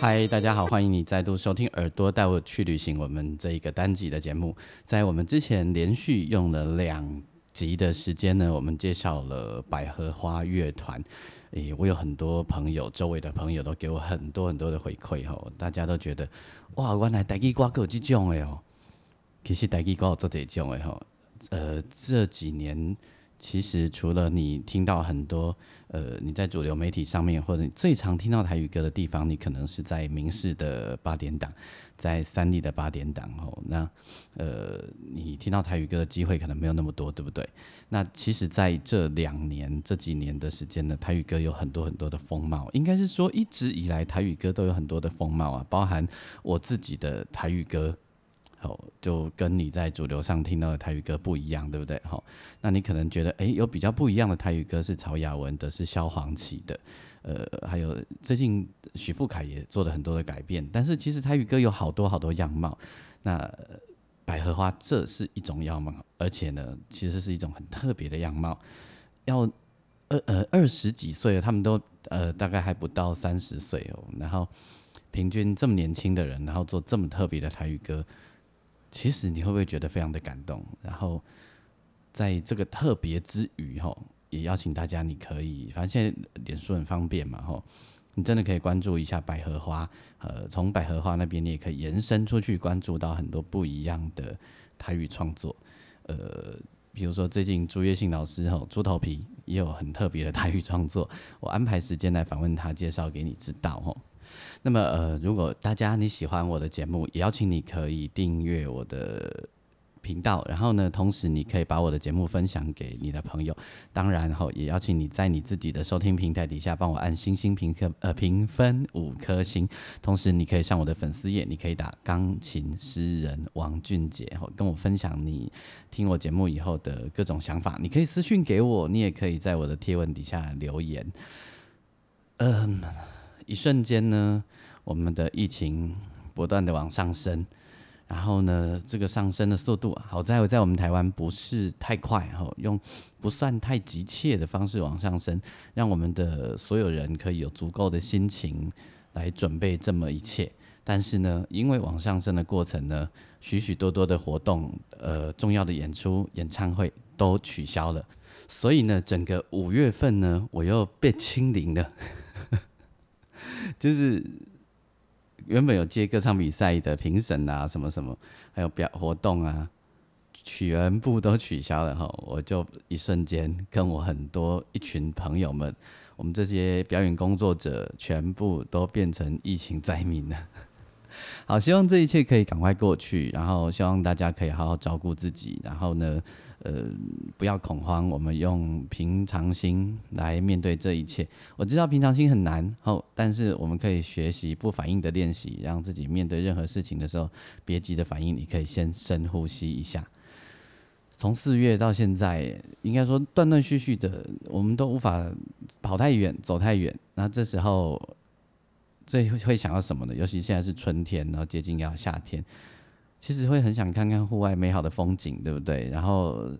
嗨，大家好，欢迎你再度收听《耳朵带我去旅行》我们这一个单集的节目。在我们之前连续用了两集的时间呢，我们介绍了百合花乐团。诶，我有很多朋友，周围的朋友都给我很多很多的回馈吼，大家都觉得哇，原来台语歌有这种的哦。其实台语歌有做这种的吼，呃，这几年。其实除了你听到很多，呃，你在主流媒体上面或者你最常听到台语歌的地方，你可能是在明视的八点档，在三立的八点档哦。那呃，你听到台语歌的机会可能没有那么多，对不对？那其实在这两年这几年的时间呢，台语歌有很多很多的风貌，应该是说一直以来台语歌都有很多的风貌啊，包含我自己的台语歌。好，就跟你在主流上听到的台语歌不一样，对不对？好，那你可能觉得，哎，有比较不一样的台语歌是曹雅文的，是萧煌奇的，呃，还有最近许富凯也做了很多的改变。但是其实台语歌有好多好多样貌，那百合花这是一种样貌，而且呢，其实是一种很特别的样貌。要二呃二十几岁，他们都呃大概还不到三十岁哦，然后平均这么年轻的人，然后做这么特别的台语歌。其实你会不会觉得非常的感动？然后在这个特别之余，哈，也邀请大家，你可以，反正现在脸书很方便嘛，哈，你真的可以关注一下百合花，呃，从百合花那边，你也可以延伸出去关注到很多不一样的台语创作，呃，比如说最近朱月信老师，哈，猪头皮也有很特别的台语创作，我安排时间来访问他，介绍给你知道，哈。那么呃，如果大家你喜欢我的节目，也邀请你可以订阅我的频道，然后呢，同时你可以把我的节目分享给你的朋友。当然后也邀请你在你自己的收听平台底下帮我按星星评颗呃评分五颗星。同时你可以上我的粉丝页，你可以打钢琴诗人王俊杰，后跟我分享你听我节目以后的各种想法。你可以私讯给我，你也可以在我的贴文底下留言。嗯。一瞬间呢，我们的疫情不断的往上升，然后呢，这个上升的速度，好在在我们台湾不是太快，哈，用不算太急切的方式往上升，让我们的所有人可以有足够的心情来准备这么一切。但是呢，因为往上升的过程呢，许许多多的活动，呃，重要的演出、演唱会都取消了，所以呢，整个五月份呢，我又被清零了。就是原本有接歌唱比赛的评审啊，什么什么，还有表活动啊，全部都取消了哈。我就一瞬间跟我很多一群朋友们，我们这些表演工作者，全部都变成疫情灾民了。好，希望这一切可以赶快过去，然后希望大家可以好好照顾自己，然后呢。呃，不要恐慌，我们用平常心来面对这一切。我知道平常心很难，后但是我们可以学习不反应的练习，让自己面对任何事情的时候，别急着反应，你可以先深呼吸一下。从四月到现在，应该说断断续续的，我们都无法跑太远、走太远。那这时候最会想到什么呢？尤其现在是春天，然后接近要夏天。其实会很想看看户外美好的风景，对不对？然后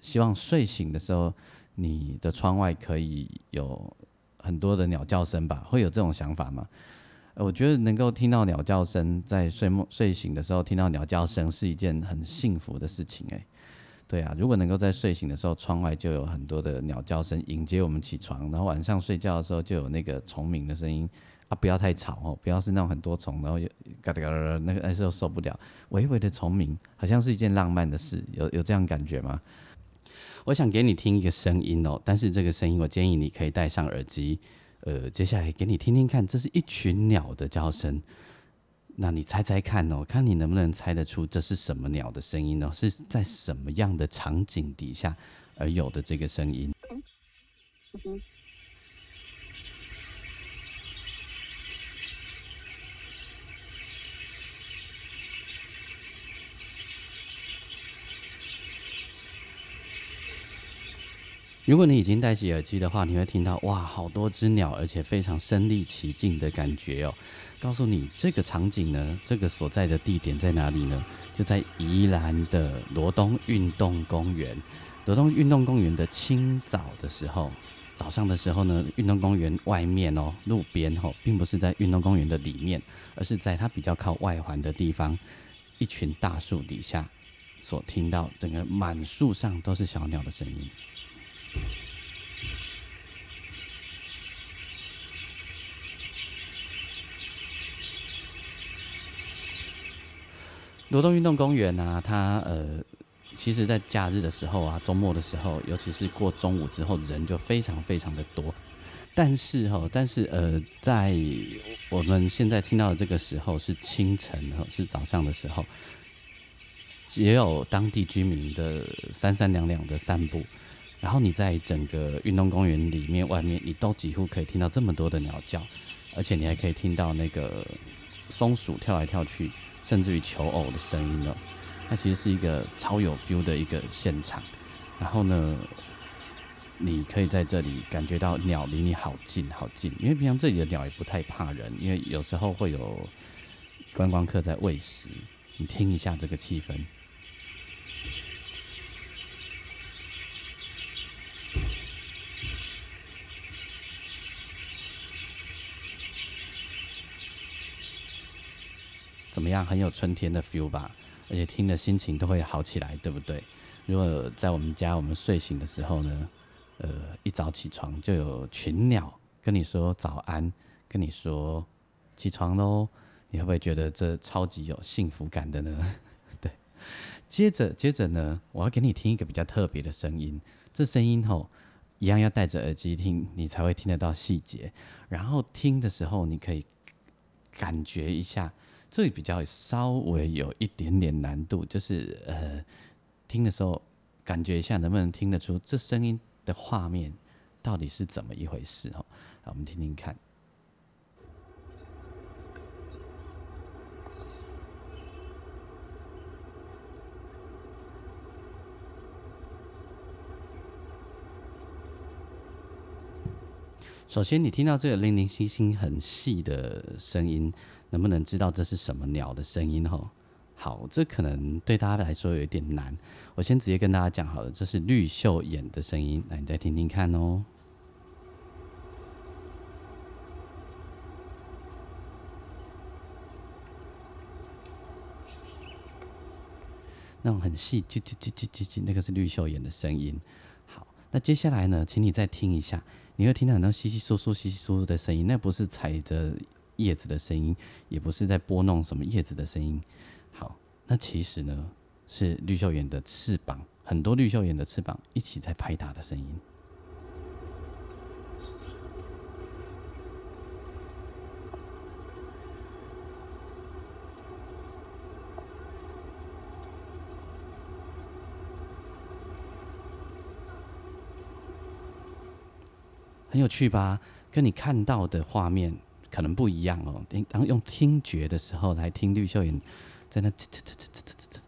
希望睡醒的时候，你的窗外可以有很多的鸟叫声吧？会有这种想法吗？我觉得能够听到鸟叫声，在睡梦睡醒的时候听到鸟叫声，是一件很幸福的事情。诶，对啊，如果能够在睡醒的时候，窗外就有很多的鸟叫声迎接我们起床，然后晚上睡觉的时候就有那个虫鸣的声音。啊，不要太吵哦，不要是那种很多虫，然后又嘎哒嘎哒，那个那时候受不了。微微的虫鸣，好像是一件浪漫的事，有有这样感觉吗？我想给你听一个声音哦，但是这个声音我建议你可以戴上耳机。呃，接下来给你听听看，这是一群鸟的叫声。那你猜猜看哦，看你能不能猜得出这是什么鸟的声音哦？是在什么样的场景底下而有的这个声音？如果你已经戴起耳机的话，你会听到哇，好多只鸟，而且非常身临其境的感觉哦。告诉你这个场景呢，这个所在的地点在哪里呢？就在宜兰的罗东运动公园。罗东运动公园的清早的时候，早上的时候呢，运动公园外面哦，路边哦，并不是在运动公园的里面，而是在它比较靠外环的地方，一群大树底下所听到，整个满树上都是小鸟的声音。罗东运动公园啊，它呃，其实在假日的时候啊，周末的时候，尤其是过中午之后，人就非常非常的多。但是哈，但是呃，在我们现在听到的这个时候是清晨哈，是早上的时候，也有当地居民的三三两两的散步。然后你在整个运动公园里面、外面，你都几乎可以听到这么多的鸟叫，而且你还可以听到那个松鼠跳来跳去，甚至于求偶的声音了。那其实是一个超有 feel 的一个现场。然后呢，你可以在这里感觉到鸟离你好近好近，因为平常这里的鸟也不太怕人，因为有时候会有观光客在喂食。你听一下这个气氛。怎么样？很有春天的 feel 吧，而且听的心情都会好起来，对不对？如果在我们家，我们睡醒的时候呢，呃，一早起床就有群鸟跟你说早安，跟你说起床喽，你会不会觉得这超级有幸福感的呢？对。接着，接着呢，我要给你听一个比较特别的声音，这声音吼，一样要戴着耳机听，你才会听得到细节。然后听的时候，你可以感觉一下。这里比较稍微有一点点难度，就是呃，听的时候感觉一下能不能听得出这声音的画面到底是怎么一回事哦？我们听听看。首先，你听到这个零零星星很细的声音。能不能知道这是什么鸟的声音？吼，好，这可能对大家来说有一点难。我先直接跟大家讲好了，这是绿袖眼的声音。来，你再听听看哦。那种很细，叽叽叽叽叽叽，那个是绿袖眼的声音。好，那接下来呢，请你再听一下，你会听到很多稀稀疏疏、稀稀疏疏的声音，那不是踩着。叶子的声音，也不是在拨弄什么叶子的声音。好，那其实呢，是绿袖眼的翅膀，很多绿袖眼的翅膀一起在拍打的声音。很有趣吧？跟你看到的画面。可能不一样哦。当用听觉的时候来听绿袖眼在那啧啧啧啧啧啧啧，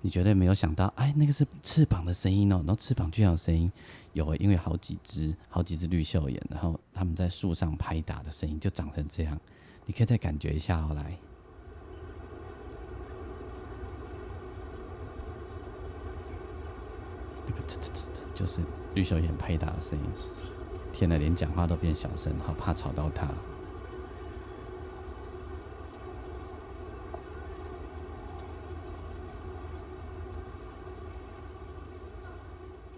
你绝对没有想到，哎，那个是翅膀的声音哦。然后翅膀居然有声音，有，因为好几只好几只绿袖眼，然后他们在树上拍打的声音就长成这样。你可以再感觉一下哦，来，就是绿袖眼拍打的声音。天呐，连讲话都变小声，好怕吵到他。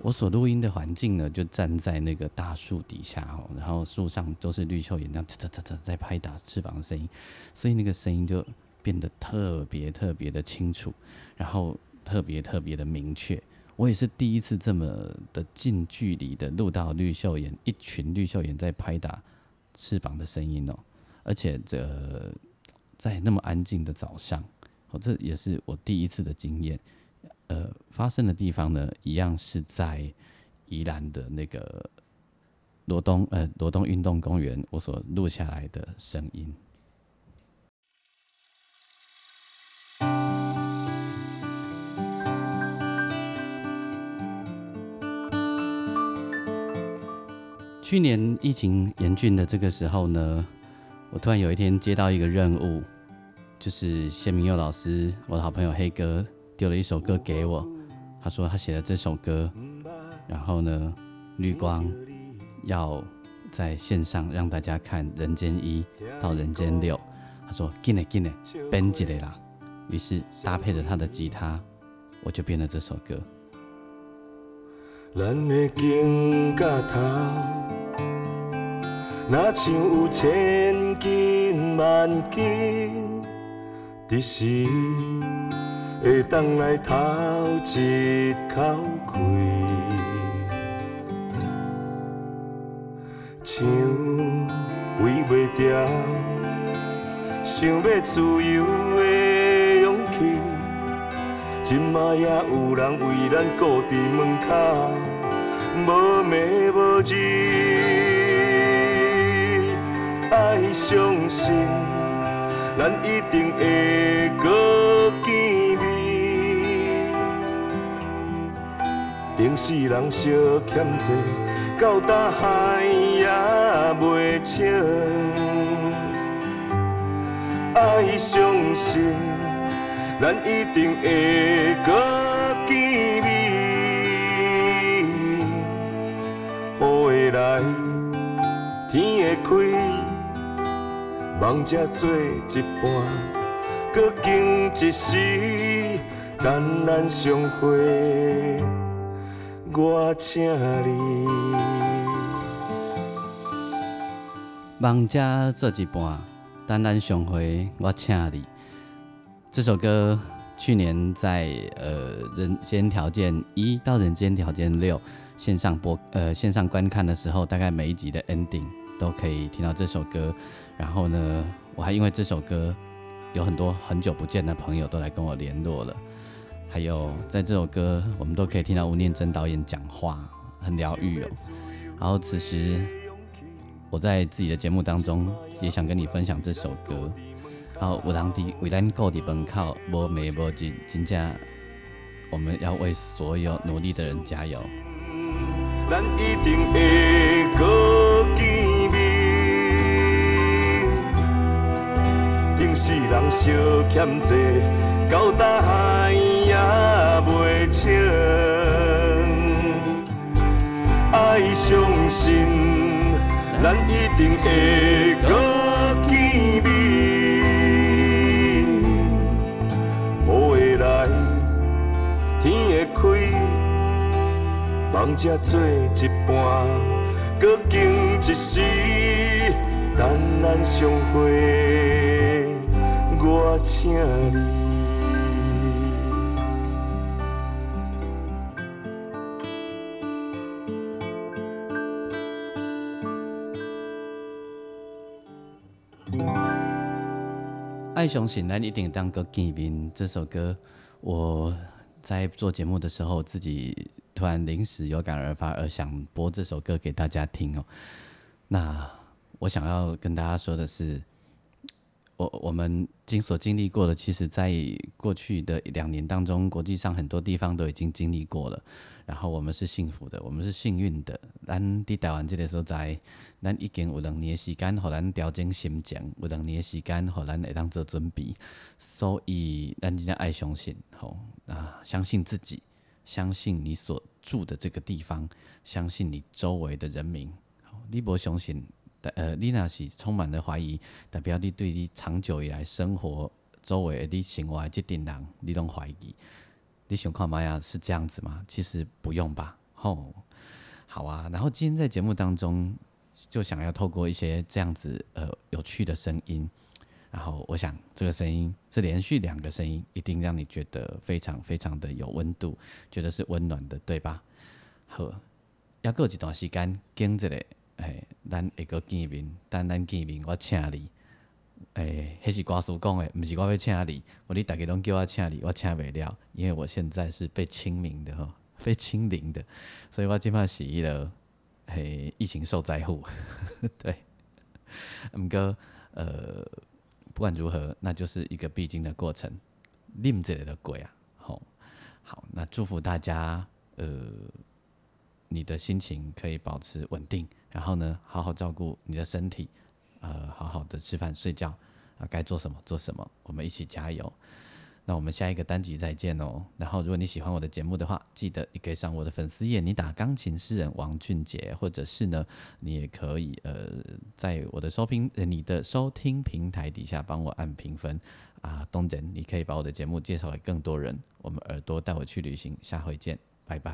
我所录音的环境呢，就站在那个大树底下哦，然后树上都是绿袖眼，那样啧啧啧啧在拍打翅膀的声音，所以那个声音就变得特别特别的清楚，然后特别特别的明确。我也是第一次这么的近距离的录到绿袖眼一群绿袖眼在拍打翅膀的声音哦，而且这在那么安静的早上，哦，这也是我第一次的经验。呃，发生的地方呢，一样是在宜兰的那个罗东呃罗东运动公园，我所录下来的声音。去年疫情严峻的这个时候呢，我突然有一天接到一个任务，就是谢明佑老师，我的好朋友黑哥丢了一首歌给我，他说他写了这首歌，然后呢，绿光要在线上让大家看《人间一》到《人间六》，他说进来进来编辑的啦，于是搭配着他的吉他，我就编了这首歌。咱的肩胛头，若像有千斤万斤，一时会当来透一口气，像为袂掉，想要自由的勇气。今嘛也有人为咱固伫门口，无眠无日。爱相信，咱一定会搁平世人相欠债，到大海也袂清。爱相信。咱一定会搁见面，雨会来，天会开，梦才做一半，搁经一时，等咱相会，我请你。梦才做一半，等咱相会，我请你。这首歌去年在呃《人间条件一》到《人间条件六》线上播呃线上观看的时候，大概每一集的 ending 都可以听到这首歌。然后呢，我还因为这首歌有很多很久不见的朋友都来跟我联络了。还有在这首歌，我们都可以听到吴念真导演讲话，很疗愈哦。然后此时我在自己的节目当中也想跟你分享这首歌。好，有人伫为咱过伫门口，无眠无日，真正我们要为所有努力的人加油。咱一定会搁见面，平世人相欠债，到大海也袂清。爱相信，咱一定会搁见面。雨会来，天会开梦才做一半，搁经一时，等咱相会，我请你。爱相信咱一定当个见面。这首歌，我在做节目的时候自己。突然临时有感而发，而想播这首歌给大家听哦。那我想要跟大家说的是，我我们经所经历过的，其实在过去的两年当中，国际上很多地方都已经经历过了。然后我们是幸福的，我们是幸运的。咱伫台湾这个所在，咱已经有两年的时间，互咱调整心情；有两年的时间，互咱会当做准备。所以，咱真正爱相信，吼啊，相信自己。相信你所住的这个地方，相信你周围的人民。你不相信，呃，你那是充满了怀疑，代表你对你长久以来生活周围的你生活这点人，你都怀疑。你想看玛雅是这样子吗？其实不用吧。吼，好啊。然后今天在节目当中，就想要透过一些这样子呃有趣的声音。然后我想，这个声音是连续两个声音，一定让你觉得非常非常的有温度，觉得是温暖的，对吧？好，要过一段时间，跟着嘞，哎，咱会个见面，等咱见面，我请你，哎，迄是歌词讲的，毋是我要请你，我你大家拢叫我请你，我请袂了，因为我现在是被清明的吼，被清零的，所以我即摆是一个嘿疫情受灾户，对，毋过呃。不管如何，那就是一个必经的过程。令这里的鬼啊，好，好，那祝福大家，呃，你的心情可以保持稳定，然后呢，好好照顾你的身体，呃，好好的吃饭睡觉，啊，该做什么做什么，我们一起加油。那我们下一个单集再见哦。然后，如果你喜欢我的节目的话，记得你可以上我的粉丝页，你打钢琴诗人王俊杰，或者是呢，你也可以呃，在我的收听你的收听平台底下帮我按评分啊，东人，你可以把我的节目介绍给更多人。我们耳朵带我去旅行，下回见，拜拜。